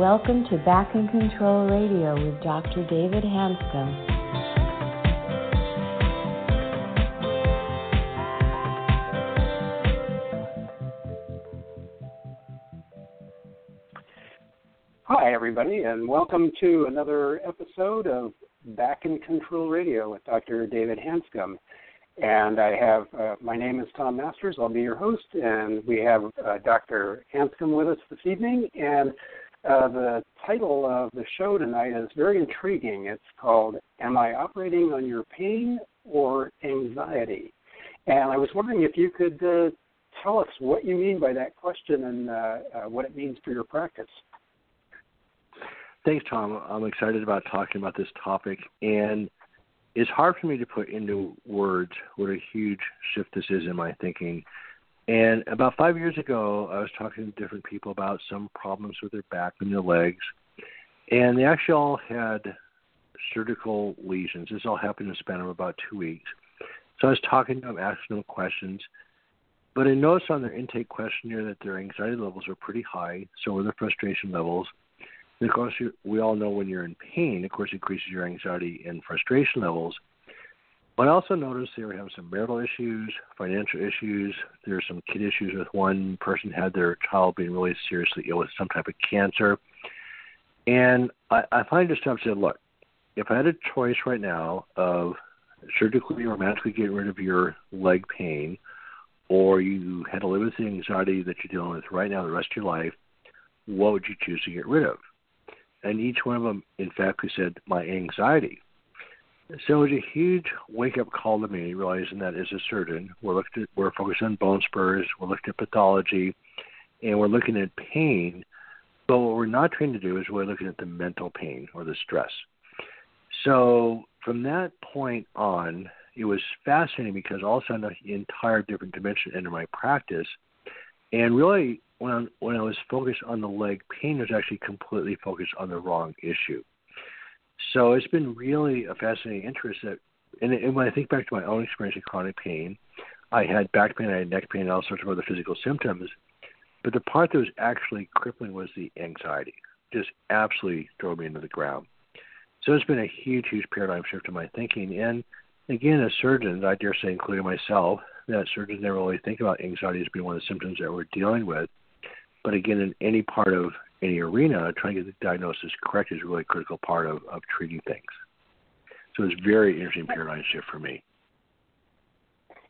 welcome to Back in Control Radio with Dr. David Hanscom. Hi, everybody, and welcome to another episode of Back in Control Radio with Dr. David Hanscom. And I have, uh, my name is Tom Masters. I'll be your host, and we have uh, Dr. Hanscom with us this evening. And uh, the title of the show tonight is very intriguing. It's called Am I Operating on Your Pain or Anxiety? And I was wondering if you could uh, tell us what you mean by that question and uh, uh, what it means for your practice. Thanks, Tom. I'm excited about talking about this topic. And it's hard for me to put into words what a huge shift this is in my thinking and about five years ago, I was talking to different people about some problems with their back and their legs, and they actually all had surgical lesions. This all happened in a span of about two weeks. So I was talking to them, asking them questions, but I noticed on their intake questionnaire that their anxiety levels were pretty high. So were their frustration levels. And of course, we all know when you're in pain, of course, increases your anxiety and frustration levels. But I also noticed they were having some marital issues, financial issues. There's some kid issues with one person had their child being really seriously ill with some type of cancer. And I, I finally just stopped said, look, if I had a choice right now of surgically or magically getting rid of your leg pain, or you had to live with the anxiety that you're dealing with right now the rest of your life, what would you choose to get rid of? And each one of them emphatically said, my anxiety. So it was a huge wake up call to me, realizing that as a surgeon, we're looking at, we're focused on bone spurs, we're looking at pathology, and we're looking at pain. But what we're not trained to do is we're looking at the mental pain or the stress. So from that point on, it was fascinating because all of a sudden an entire different dimension entered my practice. And really, when I, when I was focused on the leg pain, I was actually completely focused on the wrong issue. So it's been really a fascinating interest that, and, and when I think back to my own experience of chronic pain, I had back pain, I had neck pain, and all sorts of other physical symptoms. But the part that was actually crippling was the anxiety. Just absolutely drove me into the ground. So it's been a huge, huge paradigm shift in my thinking. And again, as surgeons, I dare say, including myself, that surgeons never really think about anxiety as being one of the symptoms that we're dealing with. But again, in any part of any arena, trying to get the diagnosis correct is really a critical part of, of treating things. So it's very interesting paradigm shift for me.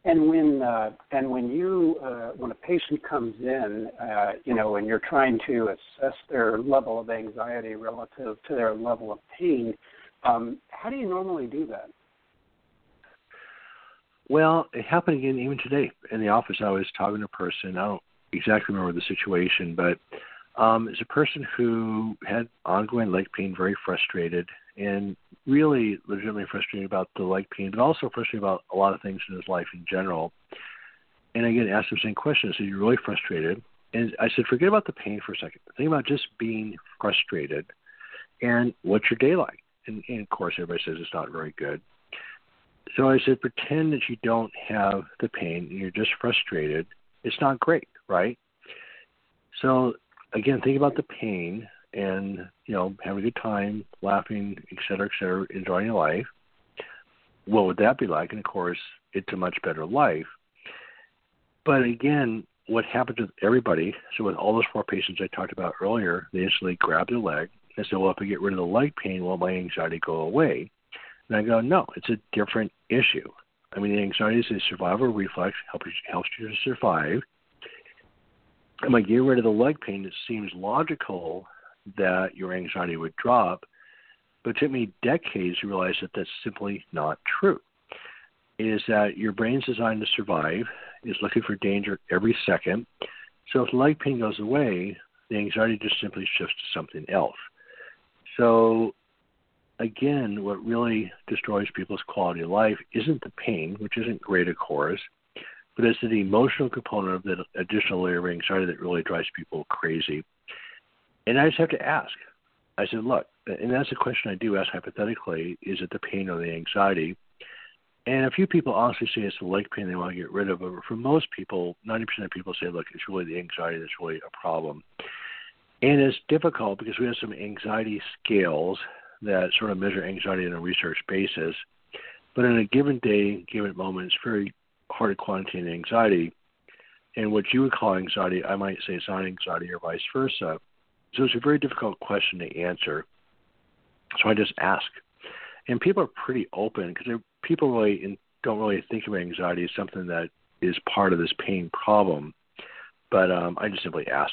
And when uh, and when you uh, when a patient comes in, uh, you know, and you're trying to assess their level of anxiety relative to their level of pain, um, how do you normally do that? Well, it happened again even today in the office. I was talking to a person. I don't exactly remember the situation, but um, is a person who had ongoing leg pain, very frustrated, and really legitimately frustrated about the leg pain, but also frustrated about a lot of things in his life in general. And again, asked him the same question. I said, You're really frustrated. And I said, Forget about the pain for a second. Think about just being frustrated and what's your day like? And, and of course, everybody says it's not very good. So I said, Pretend that you don't have the pain and you're just frustrated. It's not great, right? So again, think about the pain and you know having a good time, laughing, et cetera, et cetera, enjoying your life. What would that be like? And of course, it's a much better life. But again, what happens with everybody? So with all those four patients I talked about earlier, they instantly grab their leg and say, "Well, if I get rid of the leg pain, will my anxiety go away?" And I go, "No, it's a different issue. I mean, anxiety is a survival reflex, helps helps you to survive." And by getting rid of the leg pain, it seems logical that your anxiety would drop. But it took me decades to realize that that's simply not true. Is that your brain's designed to survive, is looking for danger every second. So if leg pain goes away, the anxiety just simply shifts to something else. So again, what really destroys people's quality of life isn't the pain, which isn't great, of course but it's the emotional component of the additional layer of anxiety that really drives people crazy. And I just have to ask. I said, look, and that's a question I do ask hypothetically: is it the pain or the anxiety? And a few people honestly say it's the leg pain they want to get rid of, but for most people, 90% of people say, look, it's really the anxiety that's really a problem. And it's difficult because we have some anxiety scales that sort of measure anxiety on a research basis. But in a given day, given moment, it's very hard to quantitate anxiety. And what you would call anxiety, I might say it's not anxiety or vice versa. So it's a very difficult question to answer. So I just ask. And people are pretty open because people really don't really think of anxiety as something that is part of this pain problem. But um, I just simply ask.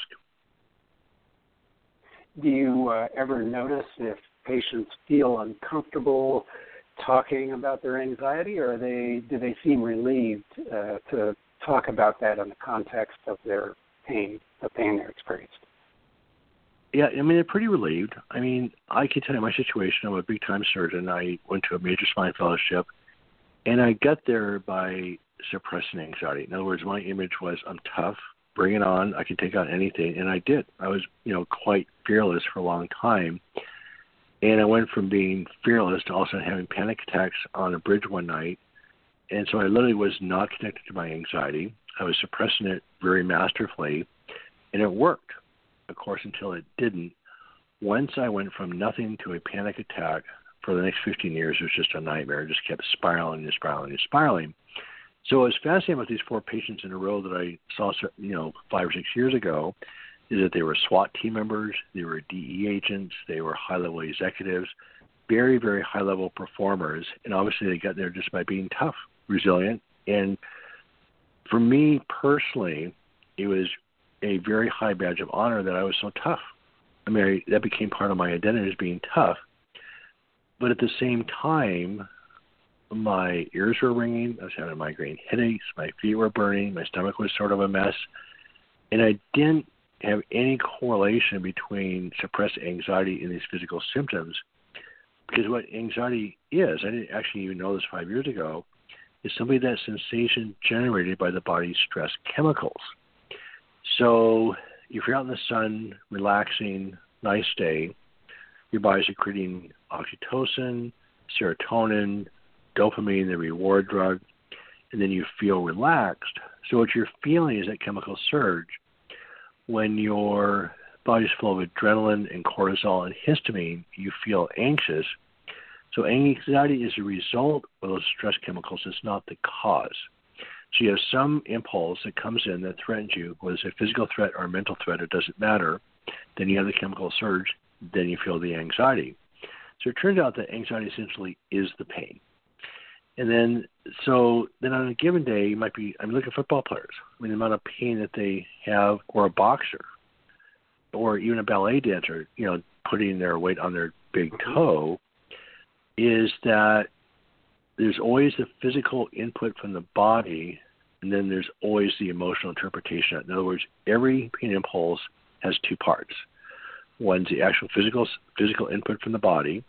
Do you uh, ever notice if patients feel uncomfortable talking about their anxiety, or they do they seem relieved uh, to talk about that in the context of their pain, the pain they're experiencing? Yeah, I mean they're pretty relieved. I mean, I can tell you my situation. I'm a big time surgeon. I went to a major spine fellowship, and I got there by suppressing anxiety. In other words, my image was I'm tough, bring it on, I can take on anything, and I did. I was, you know, quite fearless for a long time. And I went from being fearless to also having panic attacks on a bridge one night. And so I literally was not connected to my anxiety. I was suppressing it very masterfully, and it worked, of course, until it didn't. Once I went from nothing to a panic attack for the next 15 years, it was just a nightmare. It just kept spiraling and spiraling and spiraling. So it was fascinating about these four patients in a row that I saw, you know, five or six years ago, is that they were SWAT team members, they were DEA agents, they were high-level executives, very, very high-level performers, and obviously they got there just by being tough, resilient, and for me personally, it was a very high badge of honor that I was so tough. I mean, I, that became part of my identity as being tough. But at the same time, my ears were ringing. I was having migraine headaches. My feet were burning. My stomach was sort of a mess. And I didn't have any correlation between suppressed anxiety and these physical symptoms. Because what anxiety is, I didn't actually even know this five years ago, is simply that sensation generated by the body's stress chemicals. So if you're out in the sun, relaxing, nice day, your body's secreting oxytocin, serotonin, dopamine, the reward drug, and then you feel relaxed. So what you're feeling is that chemical surge. When your body's full of adrenaline and cortisol and histamine, you feel anxious. So anxiety is a result of those stress chemicals. It's not the cause. So you have some impulse that comes in that threatens you, whether it's a physical threat or a mental threat, it doesn't matter. Then you have the chemical surge, then you feel the anxiety. So it turns out that anxiety essentially is the pain. And then, so then on a given day, you might be, I mean, look at football players. I mean, the amount of pain that they have, or a boxer, or even a ballet dancer, you know, putting their weight on their big mm-hmm. toe, is that there's always the physical input from the body, and then there's always the emotional interpretation. In other words, every pain impulse has two parts. One's the actual physical physical input from the body,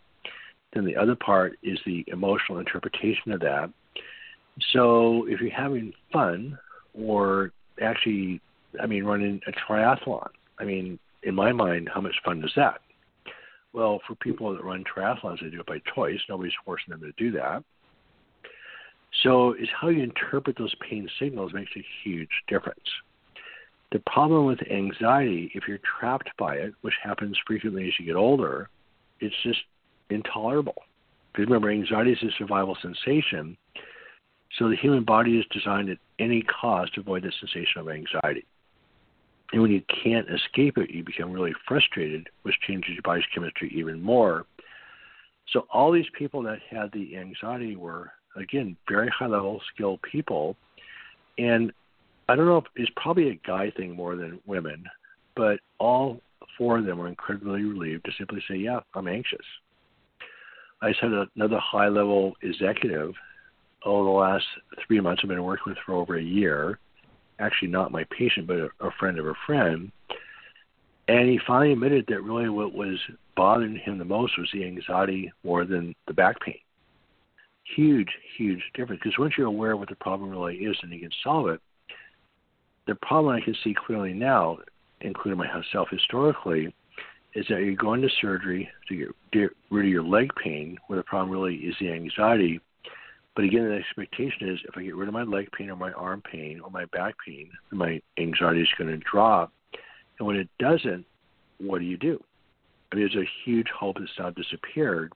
then the other part is the emotional interpretation of that. So if you're having fun, or actually, I mean, running a triathlon, I mean, in my mind, how much fun is that? Well, for people that run triathlons, they do it by choice. Nobody's forcing them to do that. So, it's how you interpret those pain signals makes a huge difference. The problem with anxiety, if you're trapped by it, which happens frequently as you get older, it's just intolerable. Because remember, anxiety is a survival sensation. So the human body is designed at any cost to avoid the sensation of anxiety. And when you can't escape it, you become really frustrated, which changes your body's chemistry even more. So all these people that had the anxiety were, again, very high level skilled people. And I don't know if it's probably a guy thing more than women, but all four of them were incredibly relieved to simply say, Yeah, I'm anxious. I just had another high level executive over the last three months I've been working with for over a year. Actually, not my patient, but a, a friend of a friend. And he finally admitted that really what was bothering him the most was the anxiety more than the back pain. Huge, huge difference. Because once you're aware of what the problem really is and you can solve it, the problem I can see clearly now, including myself historically, is that you're going to surgery to get, get rid of your leg pain, where the problem really is the anxiety. But again, the expectation is if I get rid of my leg pain or my arm pain or my back pain, my anxiety is going to drop. And when it doesn't, what do you do? I mean, there's a huge hope that's now disappeared.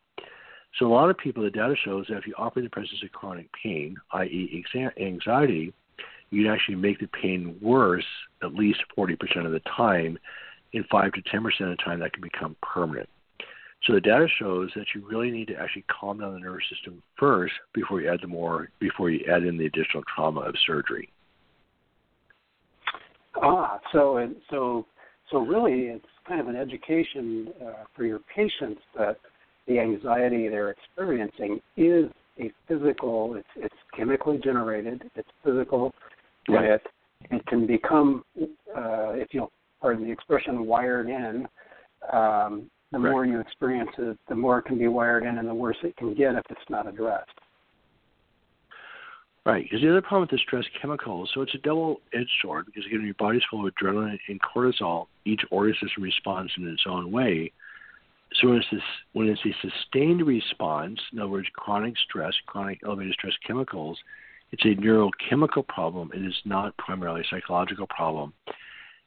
So a lot of people, the data shows that if you operate in the presence of chronic pain, i.e., anxiety, you can actually make the pain worse at least 40% of the time. In 5 to 10% of the time, that can become permanent. So the data shows that you really need to actually calm down the nervous system first before you add the more before you add in the additional trauma of surgery. Ah, so and so so really, it's kind of an education uh, for your patients that the anxiety they're experiencing is a physical. It's it's chemically generated. It's physical, right. it it can become, uh, if you'll pardon the expression, wired in. Um, the more you experience it, the more it can be wired in, and the worse it can get if it's not addressed. Right, because the other problem with the stress chemicals, so it's a double-edged sword because again, your body's full of adrenaline and cortisol. Each organ system responds in its own way. So when it's, this, when it's a sustained response, in other words, chronic stress, chronic elevated stress chemicals, it's a neurochemical problem. It is not primarily a psychological problem.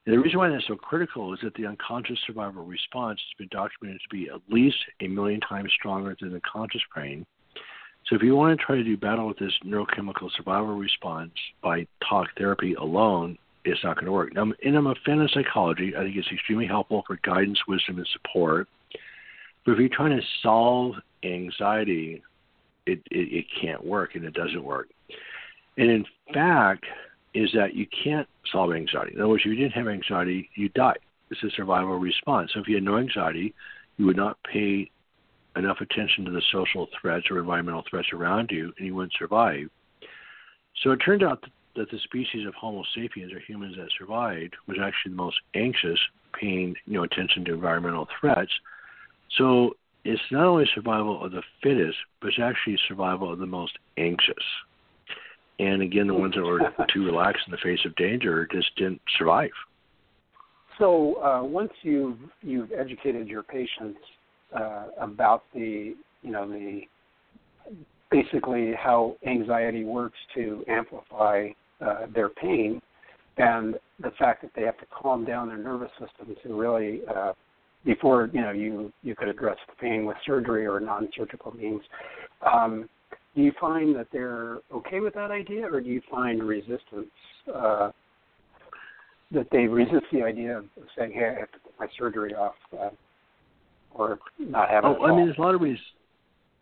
And the reason why that's so critical is that the unconscious survival response has been documented to be at least a million times stronger than the conscious brain so if you want to try to do battle with this neurochemical survival response by talk therapy alone, it's not going to work. Now, and I'm a fan of psychology. I think it's extremely helpful for guidance, wisdom, and support. But if you're trying to solve anxiety, it, it, it can't work, and it doesn't work. And in fact, is that you can't solve anxiety. In other words, if you didn't have anxiety, you die. It's a survival response. So if you had no anxiety, you would not pay enough attention to the social threats or environmental threats around you, and you wouldn't survive. So it turned out that the species of Homo sapiens, or humans that survived, was actually the most anxious, paying you know attention to environmental threats. So it's not only survival of the fittest, but it's actually survival of the most anxious. And again, the ones that were too relaxed in the face of danger just didn't survive. So uh, once you've you've educated your patients uh, about the you know the basically how anxiety works to amplify uh, their pain and the fact that they have to calm down their nervous system to really uh, before you know you you could address the pain with surgery or non-surgical means. Um, do you find that they're okay with that idea, or do you find resistance uh, that they resist the idea of saying, "Hey, I have to put my surgery off"? Uh, or not have oh, I mean, there's a lot of ways.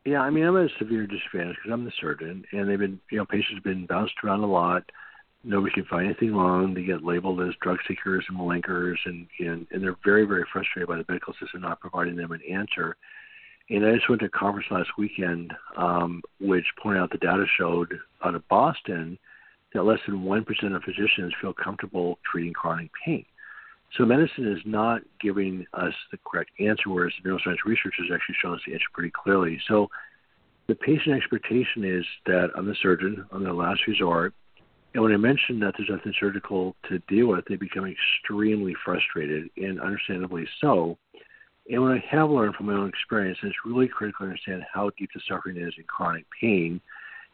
Yeah, I mean, I'm at a severe disadvantage because I'm the surgeon, and they've been, you know, patients have been bounced around a lot. Nobody can find anything wrong. They get labeled as drug seekers and malingerers, and and, and they're very, very frustrated by the medical system not providing them an answer. And I just went to a conference last weekend, um, which pointed out the data showed out of Boston that less than 1% of physicians feel comfortable treating chronic pain. So medicine is not giving us the correct answer, whereas the neuroscience research has actually shown us the answer pretty clearly. So the patient expectation is that I'm the surgeon, I'm the last resort. And when I mention that there's nothing surgical to deal with, they become extremely frustrated, and understandably so. And what I have learned from my own experience, is really critical to understand how deep the suffering is in chronic pain.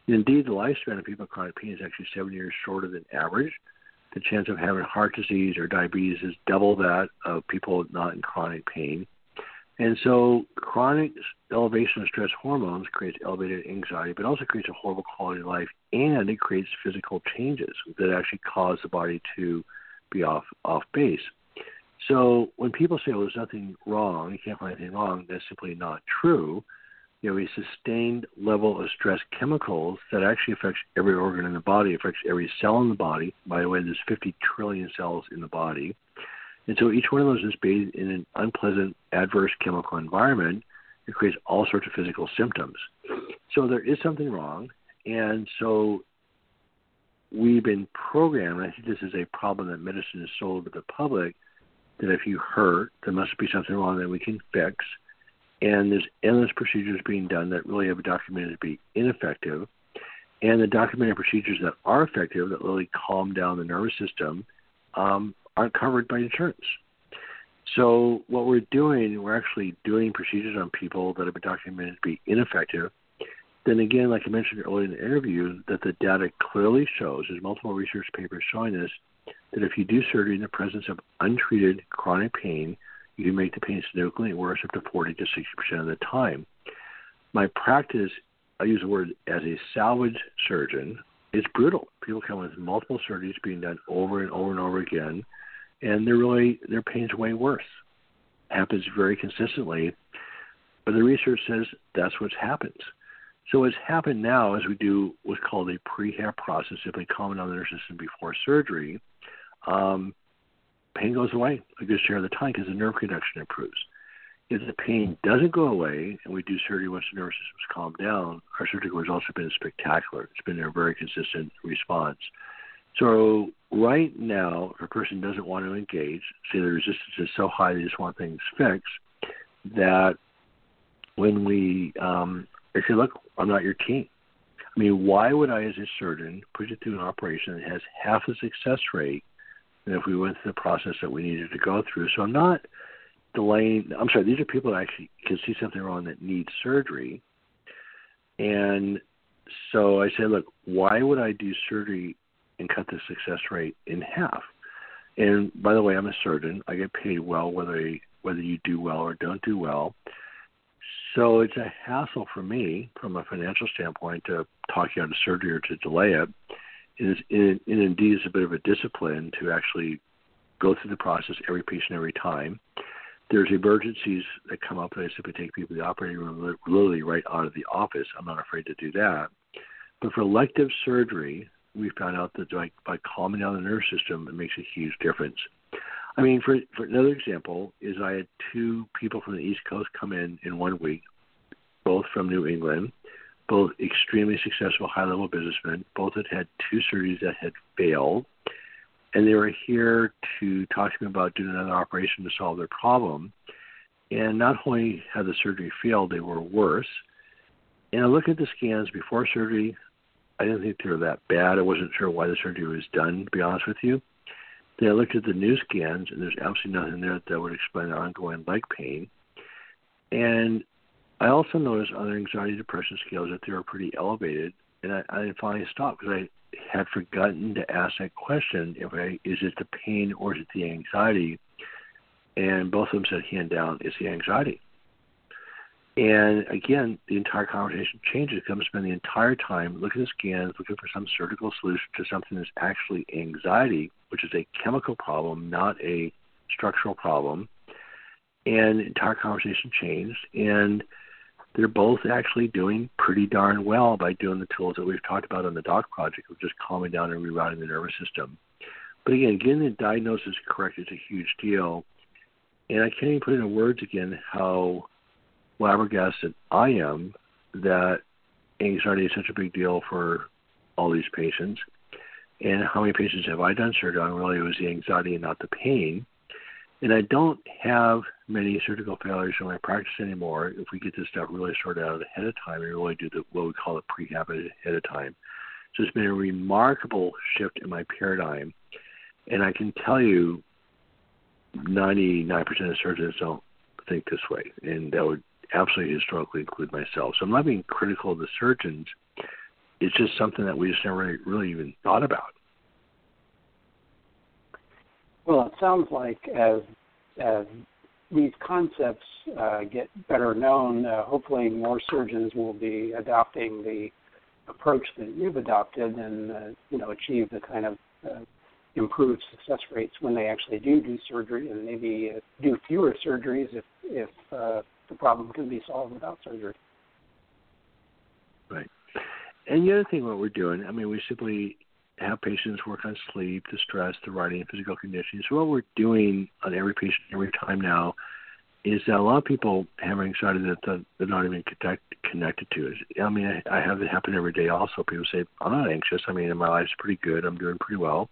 Indeed, the lifespan of people with chronic pain is actually seven years shorter than average the chance of having heart disease or diabetes is double that of people not in chronic pain. And so chronic elevation of stress hormones creates elevated anxiety, but also creates a horrible quality of life, and it creates physical changes that actually cause the body to be off off base. So when people say, "Well, there's nothing wrong," you can't find anything wrong, that's simply not true you know, a sustained level of stress chemicals that actually affects every organ in the body, affects every cell in the body. By the way, there's 50 trillion cells in the body. And so each one of those is bathed in an unpleasant, adverse chemical environment. It creates all sorts of physical symptoms. So there is something wrong. And so we've been programmed, I think this is a problem that medicine has sold to the public, that if you hurt, there must be something wrong that we can fix and there's endless procedures being done that really have documented to be ineffective. And the documented procedures that are effective, that really calm down the nervous system, um, aren't covered by insurance. So what we're doing, we're actually doing procedures on people that have been documented to be ineffective. Then again, like I mentioned earlier in the interview, that the data clearly shows, there's multiple research papers showing this, that if you do surgery in the presence of untreated chronic pain, you can make the pain significantly worse up to 40 to 60% of the time. My practice, I use the word as a salvage surgeon, is brutal. People come with multiple surgeries being done over and over and over again, and they're really their pain's way worse. Happens very consistently, but the research says that's what happens. So what's happened now is we do what's called a prehab process, simply calming down the nervous system before surgery. Um, pain goes away a good share of the time because the nerve conduction improves. If the pain doesn't go away and we do surgery once the nervous system is calmed down, our surgical results have been spectacular. It's been a very consistent response. So right now, if a person doesn't want to engage, say the resistance is so high they just want things fixed, that when we um, I say, look, I'm not your team. I mean, why would I, as a surgeon, put you through an operation that has half the success rate than if we went through the process that we needed to go through? So I'm not delaying. I'm sorry, these are people that actually can see something wrong that need surgery. And so I say, look, why would I do surgery and cut the success rate in half? And by the way, I'm a surgeon. I get paid well whether I, whether you do well or don't do well. So it's a hassle for me from a financial standpoint to talk you out of surgery or to delay it. It is it, indeed is a bit of a discipline to actually go through the process every patient every time there's emergencies that come up, that I simply take people to the operating room literally right out of the office. I'm not afraid to do that. But for elective surgery, we found out that by, by calming down the nervous system, it makes a huge difference. I mean, for, for another example, is I had two people from the East Coast come in in one week, both from New England, both extremely successful high-level businessmen. Both had had two surgeries that had failed and they were here to talk to me about doing another operation to solve their problem. And not only had the surgery failed, they were worse. And I looked at the scans before surgery. I didn't think they were that bad. I wasn't sure why the surgery was done, to be honest with you. Then I looked at the new scans, and there's absolutely nothing there that would explain the ongoing leg pain. And I also noticed on their anxiety depression scales that they were pretty elevated. And I, I finally stopped because I had forgotten to ask that question. If I, is it the pain or is it the anxiety? And both of them said, hand down, it's the anxiety. And again, the entire conversation changes. Come spend the entire time looking at scans, looking for some surgical solution to something that's actually anxiety, which is a chemical problem, not a structural problem. And the entire conversation changed. And they're both actually doing pretty darn well by doing the tools that we've talked about on the Doc project of just calming down and rerouting the nervous system. But again, getting the diagnosis correct is a huge deal. And I can't even put into words again how flabbergasted I am that anxiety is such a big deal for all these patients. And how many patients have I done surgery on? Really, it was the anxiety and not the pain. And I don't have many surgical failures in my practice anymore. If we get this stuff really sorted out ahead of time, we really do the what we call a prehab ahead of time. So it's been a remarkable shift in my paradigm. And I can tell you, 99% of surgeons don't think this way. And that would absolutely historically include myself. So I'm not being critical of the surgeons. It's just something that we just never really even thought about. Well, it sounds like as as these concepts uh, get better known, uh, hopefully more surgeons will be adopting the approach that you've adopted and uh, you know achieve the kind of uh, improved success rates when they actually do do surgery and maybe uh, do fewer surgeries if if uh, the problem can be solved without surgery. Right. And the other thing, what we're doing, I mean, we simply have patients work on sleep, the stress, the writing, and physical conditioning. So what we're doing on every patient every time now is that a lot of people have anxiety that they're not even connect, connected to. I mean, I, I have it happen every day. Also, people say, "I'm not anxious. I mean, my life's pretty good. I'm doing pretty well."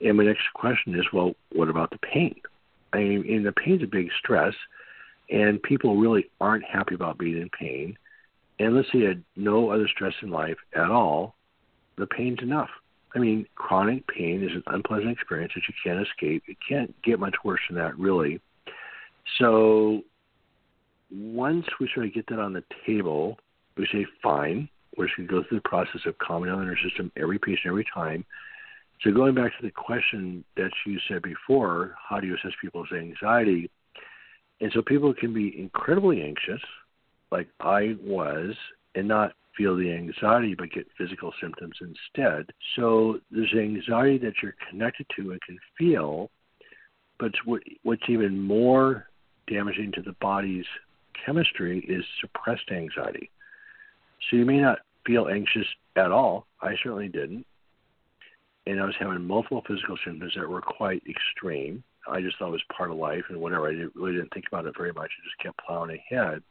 And my next question is, "Well, what about the pain?" I mean, and the pain's a big stress, and people really aren't happy about being in pain. And let's say no other stress in life at all, the pain's enough. I mean, chronic pain is an unpleasant experience that you can't escape. It can't get much worse than that, really. So once we sort of get that on the table, we say, fine, we're just going to go through the process of calming down the nervous system every patient, every time. So going back to the question that you said before, how do you assess people's anxiety? And so people can be incredibly anxious, like I was, and not feel the anxiety but get physical symptoms instead. So there's anxiety that you're connected to and can feel, but what's even more damaging to the body's chemistry is suppressed anxiety. So you may not feel anxious at all. I certainly didn't. And I was having multiple physical symptoms that were quite extreme. I just thought it was part of life and whatever. I didn't, really didn't think about it very much. I just kept plowing ahead.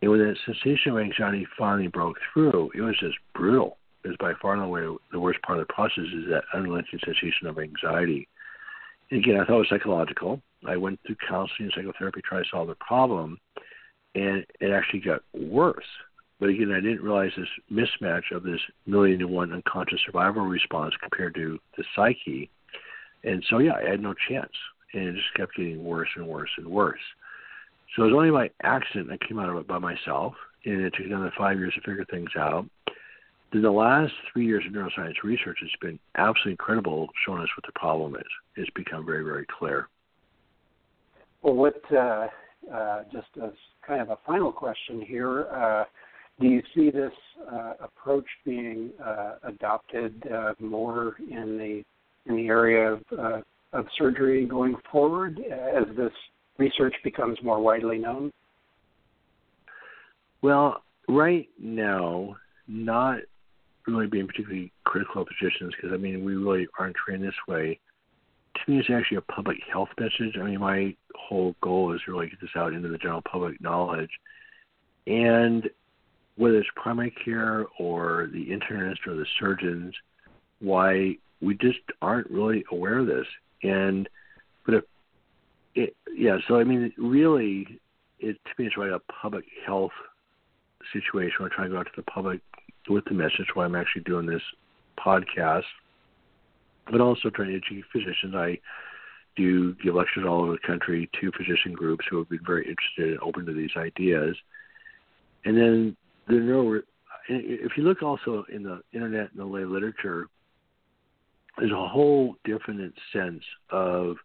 And when that sensation of anxiety finally broke through, it was just brutal. It was by far and away the worst part of the process is that unrelenting sensation of anxiety. And again, I thought it was psychological. I went through counseling and psychotherapy, trying to solve the problem, and it actually got worse. But again, I didn't realize this mismatch of this million to one unconscious survival response compared to the psyche. And so, yeah, I had no chance. And it just kept getting worse and worse and worse. So it was only by accident I came out of it by myself, and it took another five years to figure things out. Then the last three years of neuroscience research has been absolutely incredible, showing us what the problem is. It's become very, very clear. Well, what uh, uh, just as kind of a final question here, uh, do you see this uh, approach being uh, adopted uh, more in the in the area of of surgery going forward as this research becomes more widely known? Well, right now, not really being particularly critical of physicians because I mean we really aren't trained this way. To me, it's actually a public health message. I mean, my whole goal is to really get this out into the general public knowledge, and whether it's primary care or the internist or the surgeons, why we just aren't really aware of this. And but if it, yeah, so I mean, really, it to me it's really a public health situation. We're trying to go out to the public with the message. Why I'm actually doing this podcast, but also trying to educate physicians. I do give lectures all over the country to physician groups who have been very interested and open to these ideas. And then the neuro, if you look also in the internet and the lay literature, there's a whole different sense of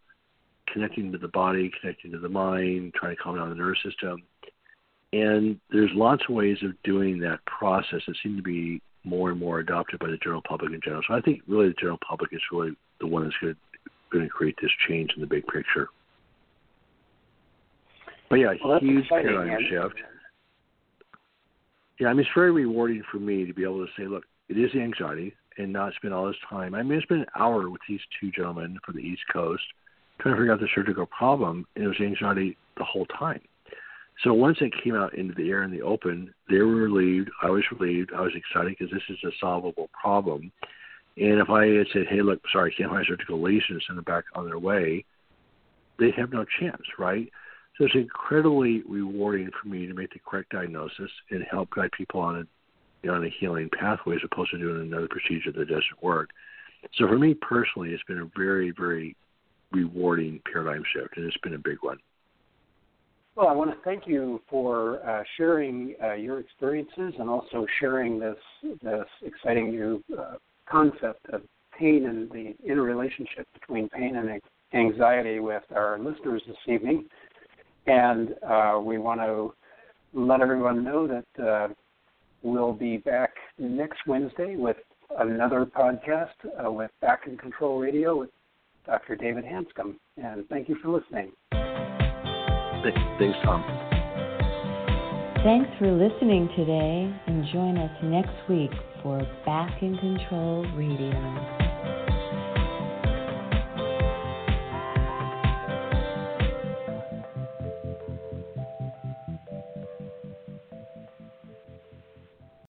connecting to the body, connecting to the mind, trying to calm down the nervous system. And there's lots of ways of doing that process that seem to be more and more adopted by the general public in general. So I think really the general public is really the one that's going to, going to create this change in the big picture. But yeah, well, huge paradigm shift. Yeah, I mean it's very rewarding for me to be able to say, look, it is anxiety, and not spend all this time. I mean, it's been an hour with these two gentlemen from the East Coast trying to figure out the surgical problem, and it was anxiety the whole time. So once it came out into the air in the open, they were relieved. I was relieved. I was excited because this is a solvable problem. And if I had said, "Hey, look, sorry, I can't find surgical lesion," and send them back on their way, they'd have no chance, right? So it's incredibly rewarding for me to make the correct diagnosis and help guide people on a on a healing pathway as opposed to doing another procedure that doesn't work. So for me personally, it's been a very, very rewarding paradigm shift, and it's been a big one. Well, I want to thank you for uh, sharing uh, your experiences and also sharing this this exciting new uh, concept of pain and the interrelationship between pain and anxiety with our listeners this evening. And uh, we want to let everyone know that uh, we'll be back next Wednesday with another podcast uh, with Back in Control Radio with Dr. David Hanscom. And thank you for listening. Thanks, Tom. Thanks for listening today, and join us next week for Back in Control Radio.